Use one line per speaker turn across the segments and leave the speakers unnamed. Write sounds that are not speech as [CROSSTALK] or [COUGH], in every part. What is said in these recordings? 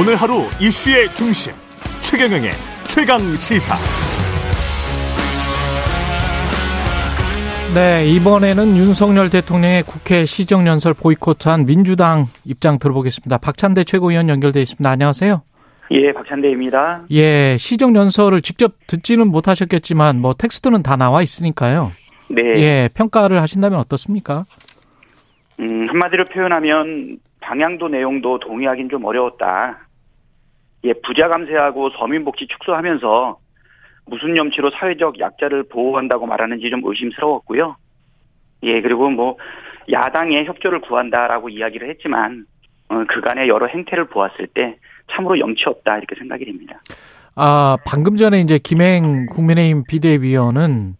오늘 하루 이슈의 중심 최경영의 최강 시사.
네, 이번에는 윤석열 대통령의 국회 시정연설 보이콧한 민주당 입장 들어보겠습니다. 박찬대 최고위원 연결돼 있습니다. 안녕하세요.
예, 박찬대입니다.
예, 시정연설을 직접 듣지는 못하셨겠지만 뭐 텍스트는 다 나와 있으니까요.
네.
예, 평가를 하신다면 어떻습니까?
음, 한마디로 표현하면 방향도 내용도 동의하긴 좀 어려웠다. 예, 부자 감세하고 서민 복지 축소하면서 무슨 염치로 사회적 약자를 보호한다고 말하는지 좀 의심스러웠고요. 예, 그리고 뭐 야당의 협조를 구한다라고 이야기를 했지만 어, 그간의 여러 행태를 보았을 때 참으로 염치 없다 이렇게 생각이 됩니다.
아, 방금 전에 이제 김행 국민의힘 비대위원은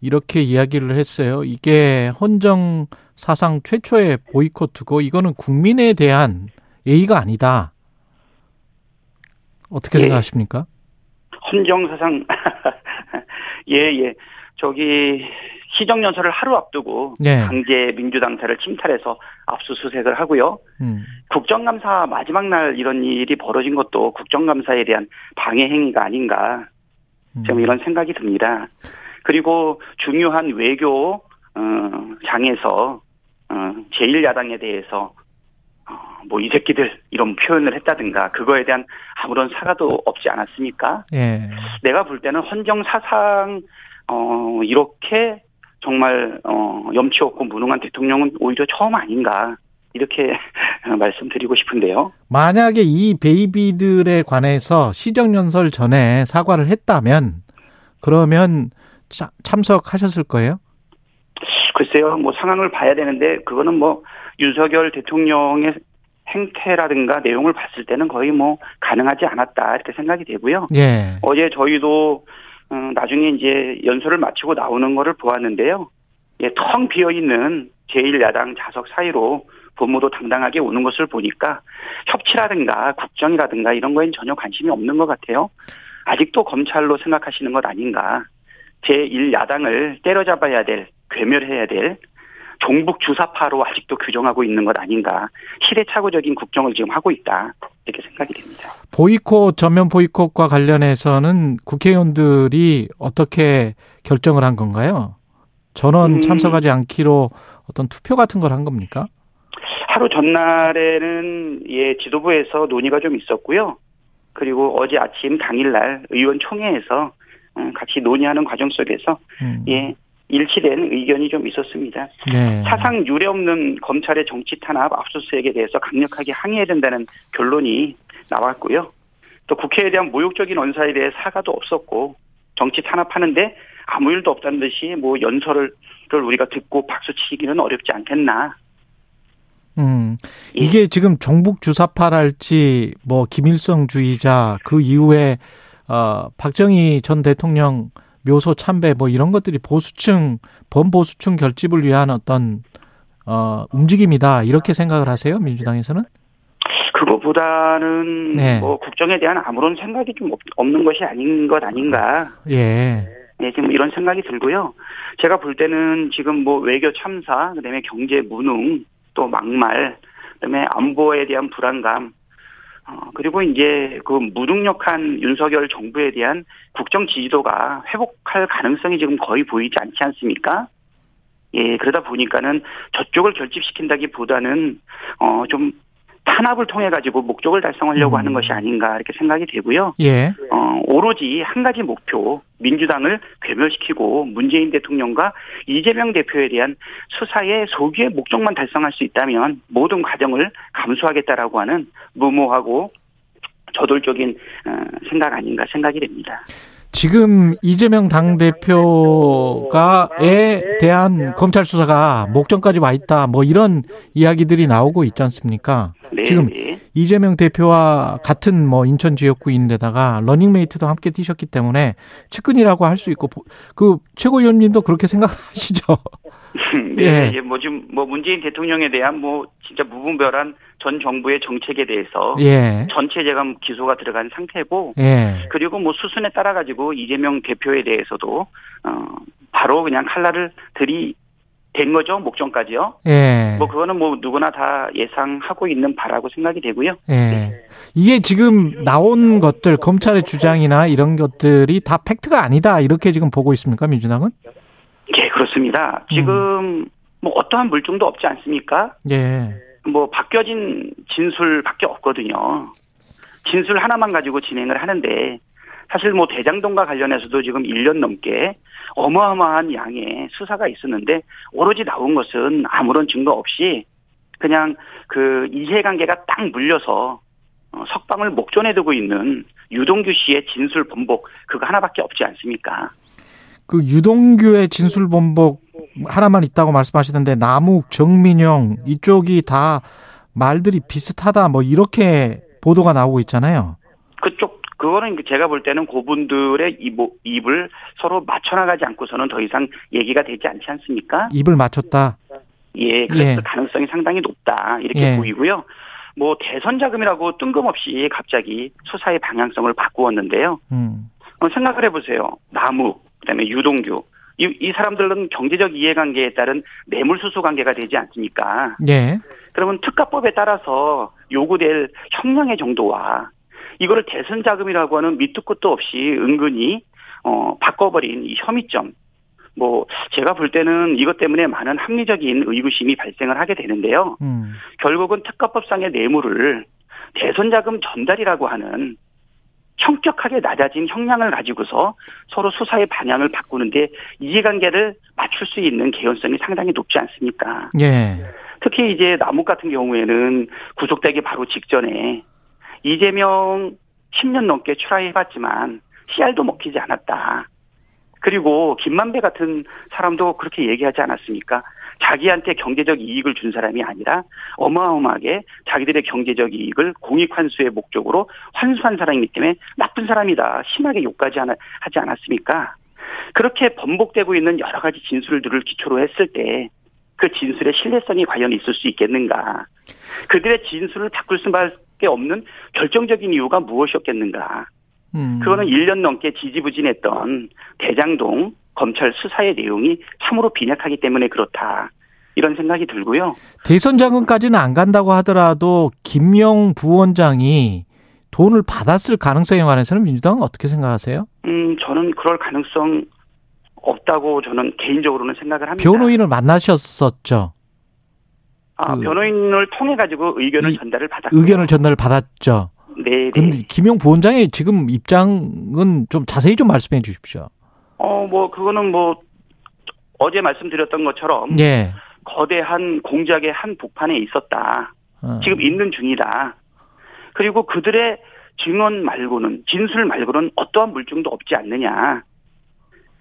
이렇게 이야기를 했어요. 이게 헌정 사상 최초의 보이콧이고 이거는 국민에 대한 예의가 아니다. 어떻게
예.
생각하십니까?
헌정 사상 [LAUGHS] 예, 예. 저기 시정연설을 하루 앞두고
예.
강제 민주당사를 침탈해서 압수수색을 하고요.
음.
국정감사 마지막 날 이런 일이 벌어진 것도 국정감사에 대한 방해 행위가 아닌가
음.
좀 이런 생각이 듭니다. 그리고 중요한 외교 어, 장에서 어, 제1야당에 대해서 어, 뭐 이 새끼들 이런 표현을 했다든가 그거에 대한 아무런 사과도 없지 않았습니까?
예.
내가 볼 때는 헌정 사상 어 이렇게 정말 어 염치 없고 무능한 대통령은 오히려 처음 아닌가 이렇게 [LAUGHS] 말씀드리고 싶은데요.
만약에 이 베이비들에 관해서 시정연설 전에 사과를 했다면 그러면 차- 참석하셨을 거예요?
글쎄요, 뭐 상황을 봐야 되는데 그거는 뭐 윤석열 대통령의 행태라든가 내용을 봤을 때는 거의 뭐 가능하지 않았다 이렇게 생각이 되고요.
예.
어제 저희도 어, 나중에 이제 연설을 마치고 나오는 거를 보았는데요. 예, 텅 비어 있는 제1야당 좌석 사이로 본무도 당당하게 오는 것을 보니까 협치라든가 국정이라든가 이런 거엔 전혀 관심이 없는 것 같아요. 아직도 검찰로 생각하시는 것 아닌가. 제1야당을 때려잡아야 될, 괴멸해야 될 종북 주사파로 아직도 규정하고 있는 것 아닌가. 시대착오적인 국정을 지금 하고 있다. 이렇게 생각이 됩니다.
보이콧 전면 보이콧과 관련해서는 국회의원들이 어떻게 결정을 한 건가요? 전원
음.
참석하지 않기로 어떤 투표 같은 걸 한 겁니까?
하루 전날에는 예 지도부에서 논의가 좀 있었고요. 그리고 어제 아침 당일날 의원총회에서 어, 같이 논의하는 과정 속에서
음.
예 일치된 의견이 좀 있었습니다.
네.
사상 유례 없는 검찰의 정치 탄압 압수수색에 대해서 강력하게 항의해야 된다는 결론이 나왔고요. 또 국회에 대한 모욕적인 언사에 대해 사과도 없었고 정치 탄압하는데 아무 일도 없다는 듯이 뭐 연설을 우리가 듣고 박수 치기는 어렵지 않겠나.
음.
예.
이게 지금 종북 주사파랄지 뭐 김일성주의자 그 이후에 어 박정희 전 대통령 묘소 참배 뭐 이런 것들이 보수층 범보수층 결집을 위한 어떤 어 움직임이다 이렇게 생각을 하세요 민주당에서는?
그거보다는
네.
뭐 국정에 대한 아무런 생각이 좀 없- 없는 것이 아닌 것 아닌가.
예.
네, 지금 이런 생각이 들고요. 제가 볼 때는 지금 뭐 외교 참사, 그다음에 경제 무능, 또 막말, 그다음에 안보에 대한 불안감, 어, 그리고 이제 그 무능력한 윤석열 정부에 대한 국정 지지도가 회복할 가능성이 지금 거의 보이지 않지 않습니까? 예, 그러다 보니까는 저쪽을 결집시킨다기 보다는 어, 좀 탄압을 통해 가지고 목적을 달성하려고
음.
하는 것이 아닌가 이렇게 생각이 되고요.
예.
어, 오로지 한 가지 목표, 민주당을 괴멸시키고 문재인 대통령과 이재명 대표에 대한 수사의 소기의 목적만 달성할 수 있다면 모든 과정을 감수하겠다라고 하는 무모하고 저돌적인 어, 생각 아닌가 생각이 됩니다.
지금 이재명 당대표가에 대한 검찰 수사가 목전까지 와 있다. 뭐 이런 이야기들이 나오고 있지 않습니까?
네,
지금
네.
이재명 대표와 같은 뭐 인천 지역구인데다가 러닝메이트도 함께 뛰셨기 때문에 측근이라고 할 수 있고 보- 그 최고위원님도 그렇게 생각하시죠? [LAUGHS] [LAUGHS]
네,
예.
예, 뭐 지금 뭐 문재인 대통령에 대한 뭐 진짜 무분별한 전 정부의 정책에 대해서
예.
전체 재감 기소가 들어간 상태고
예.
그리고 뭐 수순에 따라 가지고 이재명 대표에 대해서도 어 바로 그냥 칼날을 들이 된 거죠 목전까지요.
예.
뭐 그거는 뭐 누구나 다 예상하고 있는 바라고 생각이 되고요.
예. 이게 지금 나온 것들 검찰의 주장이나 이런 것들이 다 팩트가 아니다 이렇게 지금 보고 있습니까 민주당은?
예 그렇습니다. 지금 뭐 어떠한 물증도 없지 않습니까?
예.
뭐 바뀌어진 진술밖에 없거든요. 진술 하나만 가지고 진행을 하는데 사실 뭐 대장동과 관련해서도 지금 1년 넘게 어마어마한 양의 수사가 있었는데 오로지 나온 것은 아무런 증거 없이 그냥 그 이해관계가 딱 물려서 어, 석방을 목전에 두고 있는 유동규 씨의 진술 번복 그거 하나밖에 없지 않습니까?
그 유동규의 진술 번복 하나만 있다고 말씀하시던데 남욱, 정민영 이쪽이 다 말들이 비슷하다 뭐 이렇게 보도가 나오고 있잖아요.
그쪽 그거는 제가 볼 때는 그분들의 입을 서로 맞춰나가지 않고서는 더 이상 얘기가 되지 않지 않습니까?
입을 맞췄다.
예, 그래서
예.
가능성이 상당히 높다 이렇게
예.
보이고요. 뭐 대선 자금이라고 뜬금없이 갑자기 수사의 방향성을 바꾸었는데요.
음.
어, 생각을 해보세요. 남욱, 그다음에 유동규. 이, 이 사람들은 경제적 이해관계에 따른 뇌물수수 관계가 되지 않습니까?
예.
그러면 특가법에 따라서 요구될 형량의 정도와 이거를 대선 자금이라고 하는 밑도 끝도 없이 은근히 어 바꿔버린 이 혐의점. 뭐 제가 볼 때는 이것 때문에 많은 합리적인 의구심이 발생을 하게 되는데요.
음.
결국은 특가법상의 뇌물을 대선 자금 전달이라고 하는 현격하게 낮아진 형량을 가지고서 서로 수사의 방향을 바꾸는데 이해관계를 맞출 수 있는 개연성이 상당히 높지 않습니까?
예.
특히 이제 남욱 같은 경우에는 구속되기 바로 직전에 이재명 10년 넘게 출하해봤지만 씨알도 먹히지 않았다. 그리고 김만배 같은 사람도 그렇게 얘기하지 않았습니까? 자기한테 경제적 이익을 준 사람이 아니라 어마어마하게 자기들의 경제적 이익을 공익 환수의 목적으로 환수한 사람이기 때문에 나쁜 사람이다. 심하게 욕까지 하지 않았습니까? 그렇게 번복되고 있는 여러 가지 진술들을 기초로 했을 때 그 진술의 신뢰성이 과연 있을 수 있겠는가? 그들의 진술을 바꿀 수 밖에 없는 결정적인 이유가 무엇이었겠는가?
음.
그거는 1년 넘게 지지부진했던 대장동 검찰 수사의 내용이 참으로 빈약하기 때문에 그렇다. 이런 생각이 들고요.
대선 자금까지는 안 간다고 하더라도 김영 부원장이 돈을 받았을 가능성에 관해서는 민주당은 어떻게 생각하세요?
음, 저는 그럴 가능성 없다고 저는 개인적으로는 생각을 합니다.
변호인을 만나셨었죠.
아,
그-
변호인을 통해 가지고 의견을
이-
전달을 받았고
의견을 전달을 받았죠.
네,
근데
네.
김영 부원장의 지금 입장은 좀 자세히 좀 말씀해 주십시오.
어, 뭐 그거는 뭐 어제 말씀드렸던 것처럼
예.
거대한 공작의 한 복판에 있었다.
어.
지금 있는 중이다. 그리고 그들의 증언 말고는 진술 말고는 어떠한 물증도 없지 않느냐.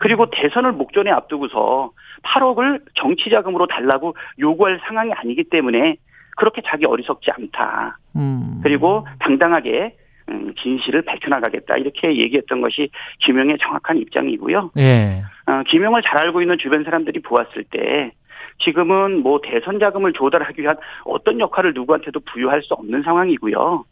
그리고 대선을 목전에 앞두고서 8억을 정치 자금으로 달라고 요구할 상황이 아니기 때문에 그렇게 자기 어리석지 않다.
음.
그리고 당당하게 음, 진실을 밝혀나가겠다 이렇게 얘기했던 것이 김용의 정확한 입장이고요.
예.
어, 김용을 잘 알고 있는 주변 사람들이 보았을 때 지금은 뭐 대선 자금을 조달하기 위한 어떤 역할을 누구한테도 부여할 수 없는 상황이고요.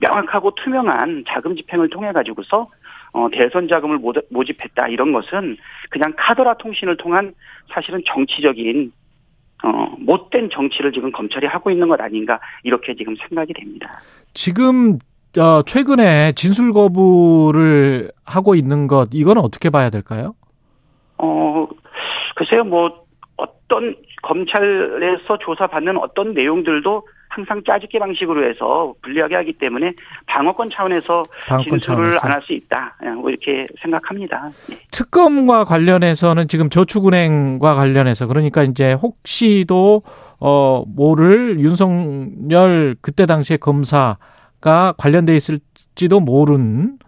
명확하고 투명한 자금 집행을 통해 가지고서 어, 대선 자금을 모- 모집했다 이런 것은 그냥 카더라 통신을 통한 사실은 정치적인 어, 못된 정치를 지금 검찰이 하고 있는 것 아닌가 이렇게 지금 생각이 됩니다.
지금 어, 최근에 진술 거부를 하고 있는 것 이거는 어떻게 봐야 될까요?
어, 글쎄요, 뭐, 어떤, 검찰에서 조사받는 어떤 내용들도 항상 짜집기 방식으로 해서 불리하게 하기 때문에 방어권 차원에서
방어권
진술을. 안 할 수 있다. 예, 뭐 이렇게 생각합니다. 예.
특검과 관련해서는 지금 저축은행과 관련해서 그러니까 이제 혹시도 어 모를 윤석열 그때 당시에 검사가 관련돼 있을지도 모르는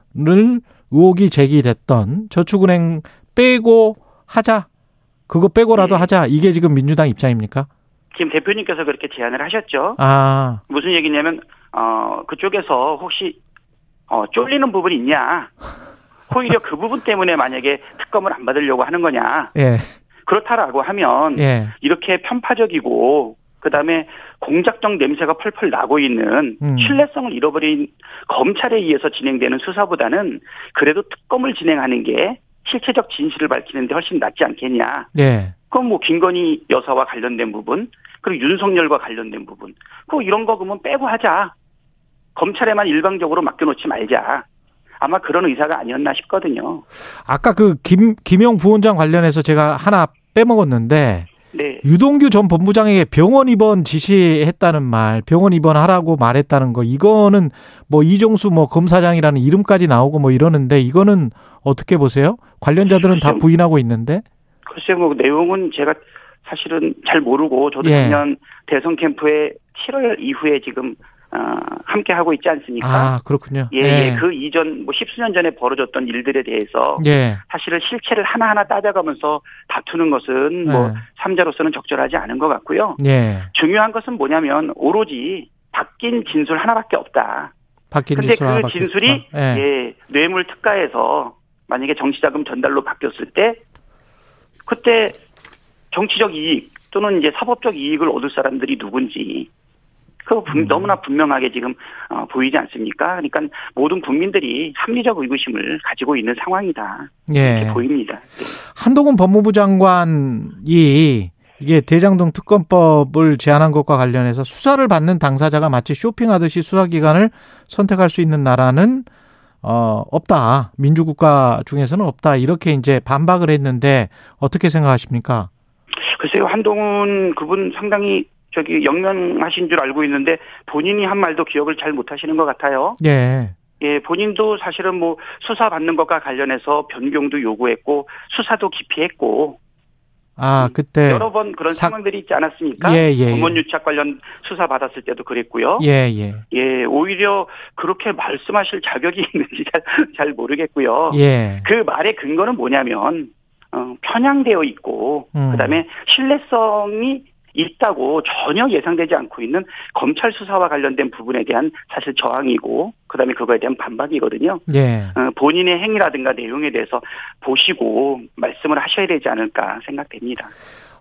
의혹이 제기됐던 저축은행 빼고 하자. 그거 빼고라도
네.
하자. 이게 지금 민주당 입장입니까?
김 대표님께서 그렇게 제안을 하셨죠.
아,
무슨 얘기냐면, 어, 그쪽에서 혹시, 어, 쫄리는 부분이 있냐. 오히려 그 부분 때문에 만약에 특검을 안 받으려고 하는 거냐.
예,
그렇다라고 하면,
예.
이렇게 편파적이고 그다음에 공작적 냄새가 펄펄 나고 있는
음.
신뢰성을 잃어버린 검찰에 의해서 진행되는 수사보다는 그래도 특검을 진행하는 게 실체적 진실을 밝히는데 훨씬 낫지 않겠냐.
예.
그럼 뭐 김건희 여사와 관련된 부분, 그리고 윤석열과 관련된 부분, 그 이런 거 그러면 빼고 하자. 검찰에만 일방적으로 맡겨놓지 말자. 아마 그런 의사가 아니었나 싶거든요.
아까 그 김, 김용 부원장 관련해서 제가 하나 빼먹었는데,
네.
유동규 전 본부장에게 병원 입원 지시했다는 말, 병원 입원하라고 말했다는 거, 이거는 뭐 이종수 뭐 검사장이라는 이름까지 나오고 뭐 이러는데, 이거는 어떻게 보세요? 관련자들은 다 부인하고 있는데?
글쎄 뭐 내용은 제가 사실은 잘 모르고 저도
예.
작년 대선 캠프에 7월 이후에 지금 어, 함께 하고 있지 않습니까?
아, 그렇군요.
예, 예. 그 이전 뭐 십수년 전에 벌어졌던 일들에 대해서
예.
사실은 실체를 하나 하나 따져가면서 다투는 것은 뭐
네.
삼자로서는 적절하지 않은 것 같고요.
예.
중요한 것은 뭐냐면 오로지 바뀐 진술 하나밖에 없다.
바뀐
근데
진술
그
하나밖에
진술이.
예.
예, 뇌물 특가에서 만약에 정치자금 전달로 바뀌었을 때 그때 정치적 이익 또는 이제 사법적 이익을 얻을 사람들이 누군지 그
음.
너무나 분명하게 지금 어, 보이지 않습니까? 그러니까 모든 국민들이 합리적 의구심을 가지고 있는 상황이다
예.
보입니다. 네.
한동훈 법무부 장관이 이게 대장동 특검법을 제안한 것과 관련해서 수사를 받는 당사자가 마치 쇼핑하듯이 수사기관을 선택할 수 있는 나라는 어 없다 민주국가 중에서는 없다 이렇게 이제 반박을 했는데 어떻게 생각하십니까?
글쎄요 한동훈 그분 상당히 저기 영명하신 줄 알고 있는데 본인이 한 말도 기억을 잘 못하시는 것 같아요.
예,
예, 본인도 사실은 뭐 수사 받는 것과 관련해서 변경도 요구했고 수사도 기피했고
아 그때
여러 번 그런
사-
상황들이 있지 않았습니까?
예, 예, 예.
검언 유착 관련 수사 받았을 때도 그랬고요.
예, 예,
예, 오히려 그렇게 말씀하실 자격이 [LAUGHS] 있는지 잘, 잘 모르겠고요.
예,
그 말의 근거는 뭐냐면 어, 편향되어 있고
음.
그다음에 신뢰성이 있다고 전혀 예상되지 않고 있는 검찰 수사와 관련된 부분에 대한 사실 저항이고 그다음에 그거에 대한 반박이거든요.
예.
어, 본인의 행위라든가 내용에 대해서 보시고 말씀을 하셔야 되지 않을까 생각됩니다.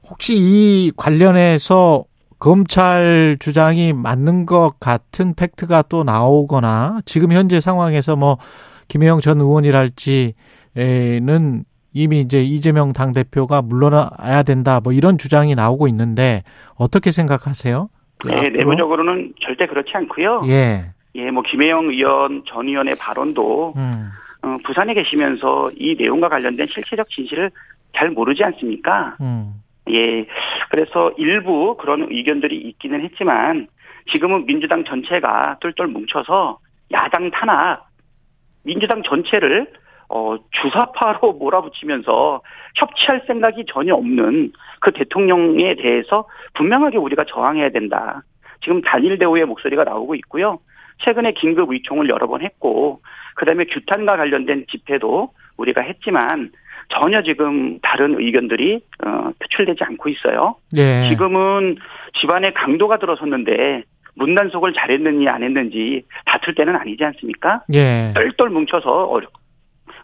혹시 이 관련해서 검찰 주장이 맞는 것 같은 팩트가 또 나오거나 지금 현재 상황에서 뭐 김혜영 전 의원이랄지는 이미 이제 이재명 당 대표가 물러나야 된다 뭐 이런 주장이 나오고 있는데 어떻게 생각하세요? 그
네? 내부적으로는 절대 그렇지 않고요.
예.
예, 뭐 김혜영 의원 전 의원의 발언도
음.
어, 부산에 계시면서 이 내용과 관련된 실체적 진실을 잘 모르지 않습니까?
음.
예. 그래서 일부 그런 의견들이 있기는 했지만 지금은 민주당 전체가 똘똘 뭉쳐서 야당 탄압, 민주당 전체를 어, 주사파로 [LAUGHS] 몰아붙이면서 협치할 생각이 전혀 없는 그 대통령에 대해서 분명하게 우리가 저항해야 된다. 지금 단일 대우의 목소리가 나오고 있고요. 최근에 긴급 의총을 여러 번 했고, 그 다음에 규탄과 관련된 집회도 우리가 했지만 전혀 지금 다른 의견들이 어, 표출되지 않고 있어요.
예.
지금은 집안에 강도가 들어섰는데 문단속을 잘했는지 안 했는지 다툴 때는 아니지 않습니까?
예.
똘똘 뭉쳐서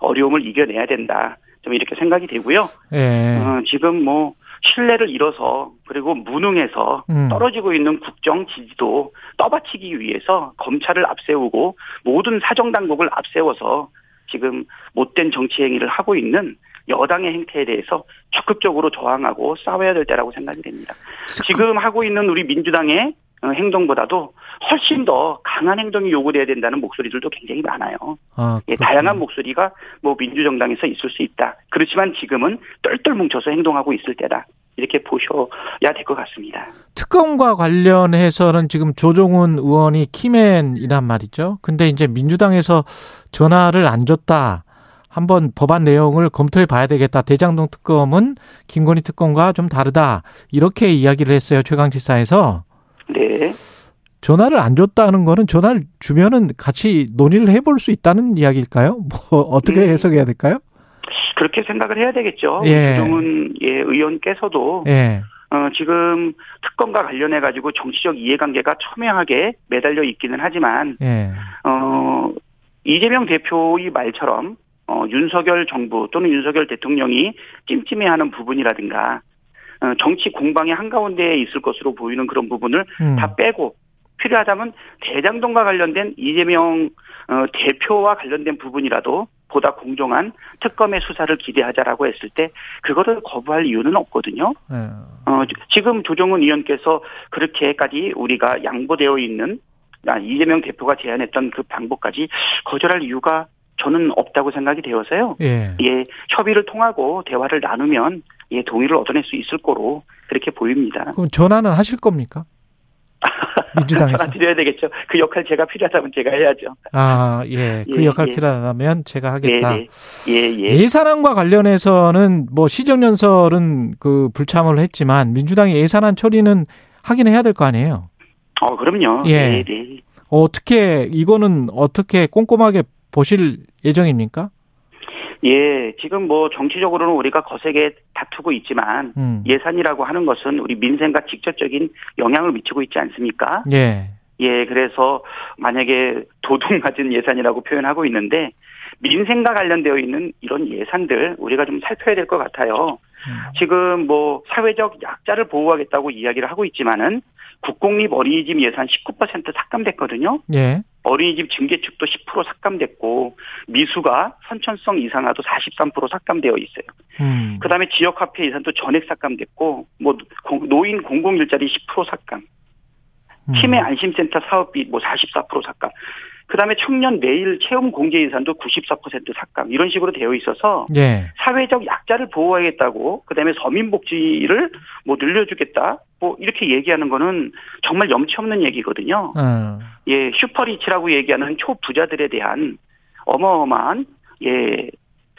어려, 어려움을 이겨내야 된다. 좀 이렇게 생각이 되고요.
예.
어, 지금 뭐 신뢰를 잃어서 그리고 무능해서
음.
떨어지고 있는 국정 지지도 떠받치기 위해서 검찰을 앞세우고 모든 사정 당국을 앞세워서 지금 못된 정치 행위를 하고 있는 여당의 행태에 대해서 적극적으로 저항하고 싸워야 될 때라고 생각이 됩니다. 지금 하고 있는 우리 민주당의 어, 행동보다도 훨씬 더 강한 행동이 요구돼야 된다는 목소리들도 굉장히 많아요.
아,
예. 다양한 목소리가 뭐 민주정당에서 있을 수 있다. 그렇지만 지금은 똘똘 뭉쳐서 행동하고 있을 때다. 이렇게 보셔야 될 것 같습니다.
특검과 관련해서는 지금 조종훈 의원이 키맨이란 말이죠. 근데 이제 민주당에서 전화를 안 줬다. 한번 법안 내용을 검토해 봐야 되겠다. 대장동 특검은 김건희 특검과 좀 다르다. 이렇게 이야기를 했어요. 최강지사에서.
네.
전화를 안 줬다는 거는 전화를 주면은 같이 논의를 해볼 수 있다는 이야기일까요? 뭐 [LAUGHS] 어떻게
음.
해석해야 될까요?
그렇게 생각을 해야 되겠죠.
예.
조정은 예, 의원께서도
예.
어, 지금 특검과 관련해 가지고 정치적 이해관계가 첨예하게 매달려 있기는 하지만
예.
어, 이재명 대표의 말처럼 어, 윤석열 정부 또는 윤석열 대통령이 찜찜해하는 부분이라든가 어, 정치 공방의 한가운데에 있을 것으로 보이는 그런 부분을
음.
다 빼고 필요하다면 대장동과 관련된 이재명 어, 대표와 관련된 부분이라도 보다 공정한 특검의 수사를 기대하자라고 했을 때 그거를 거부할 이유는 없거든요.
네.
어, 지금 조정훈 의원께서 그렇게까지 우리가 양보되어 있는 아, 이재명 대표가 제안했던 그 방법까지 거절할 이유가 저는 없다고 생각이 되어서요.
예.
예, 협의를 통하고 대화를 나누면 예, 동의를 얻어낼 수 있을 거로 그렇게 보입니다.
그럼 전화는 하실 겁니까? [LAUGHS] 민주당에서.
전화 드려야 되겠죠. 그 역할 제가 필요하다면 제가 해야죠.
아, 예. 그
예,
역할
예.
필요하다면 제가 하겠다.
네, 네. 예, 예.
예 산안과 관련해서는 뭐 시정연설은 그 불참을 했지만 민주당이 예산안 처리는 하긴 해야 될 거 아니에요.
어, 그럼요.
예.
네, 네.
어떻게 이거는 어떻게 꼼꼼하게 보실 예정입니까?
예, 지금 뭐 정치적으로는 우리가 거세게 다투고 있지만
음.
예산이라고 하는 것은 우리 민생과 직접적인 영향을 미치고 있지 않습니까?
예.
예, 그래서 만약에 도둑 맞은 예산이라고 표현하고 있는데 민생과 관련되어 있는 이런 예산들 우리가 좀 살펴야 될 것 같아요.
음.
지금 뭐 사회적 약자를 보호하겠다고 이야기를 하고 있지만은 국공립 어린이집 예산 19% 삭감됐거든요.
예.
어린이집 증개축도 10% 삭감됐고 미수가 선천성 이상화도 43% 삭감되어 있어요.
음.
그다음에 지역화폐 예산도 전액 삭감됐고 뭐 공- 노인 공공 일자리 10% 삭감,
음.
치매 안심센터 사업비 뭐 44% 삭감. 그다음에 청년 내일 체험 공제 예산도 94% 삭감 이런 식으로 되어 있어서
예.
사회적 약자를 보호하겠다고 그다음에 서민 복지를 뭐 늘려주겠다 뭐 이렇게 얘기하는 거는 정말 염치 없는 얘기거든요.
어.
예, 슈퍼리치라고 얘기하는 초부자들에 대한 어마어마한 예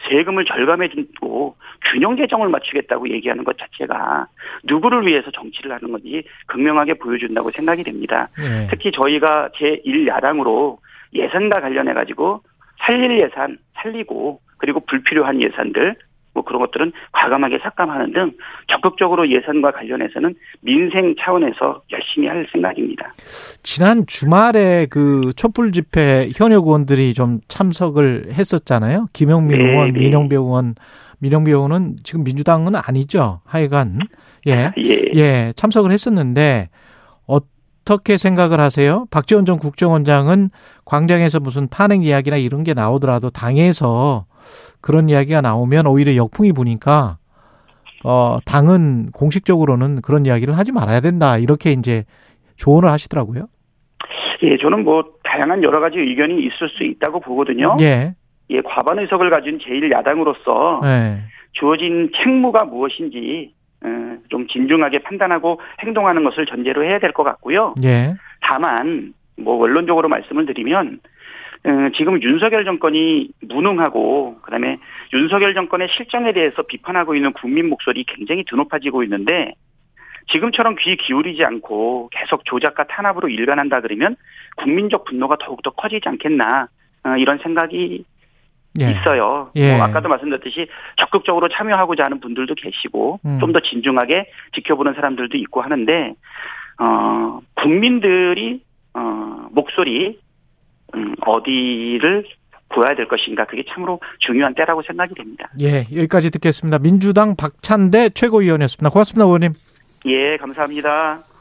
세금을 절감해 주고 균형 재정을 맞추겠다고 얘기하는 것 자체가 누구를 위해서 정치를 하는 건지 극명하게 보여준다고 생각이 됩니다.
예.
특히 저희가 제1야당으로 예산과 관련해 가지고 살릴 예산 살리고 그리고 불필요한 예산들 뭐 그런 것들은 과감하게 삭감하는 등 적극적으로 예산과 관련해서는 민생 차원에서 열심히 할 생각입니다.
지난 주말에 그 촛불 집회 현역 의원들이 좀 참석을 했었잖아요. 김영민
네,
의원,
네.
민영배 의원, 민영배 의원은 지금 민주당은 아니죠. 하여간 예,
예.
예 참석을 했었는데 어떻게 생각을 하세요? 박지원 전 국정원장은 광장에서 무슨 탄핵 이야기나 이런 게 나오더라도 당에서 그런 이야기가 나오면 오히려 역풍이 부니까 어 당은 공식적으로는 그런 이야기를 하지 말아야 된다 이렇게 이제 조언을 하시더라고요.
예, 저는 뭐 다양한 여러 가지 의견이 있을 수 있다고 보거든요.
예.
예, 과반 의석을 가진 제1야당으로서
예.
주어진 책무가 무엇인지 어, 좀 진중하게 판단하고 행동하는 것을 전제로 해야 될 것 같고요.
예.
다만 뭐 원론적으로 말씀을 드리면 어, 지금 윤석열 정권이 무능하고 그다음에 윤석열 정권의 실정에 대해서 비판하고 있는 국민 목소리 굉장히 드높아지고 있는데 지금처럼 귀 기울이지 않고 계속 조작과 탄압으로 일관한다 그러면 국민적 분노가 더욱더 커지지 않겠나 어, 이런 생각이
예.
있어요.
예.
뭐 아까도 말씀드렸듯이 적극적으로 참여하고자 하는 분들도 계시고
음.
좀더 진중하게 지켜보는 사람들도 있고 하는데 어 국민들이 어 목소리 음, 어디를 보여야 될 것인가 그게 참으로 중요한 때라고 생각이 됩니다.
예, 여기까지 듣겠습니다. 민주당 박찬대 최고위원이었습니다. 고맙습니다, 의원님.
예, 감사합니다.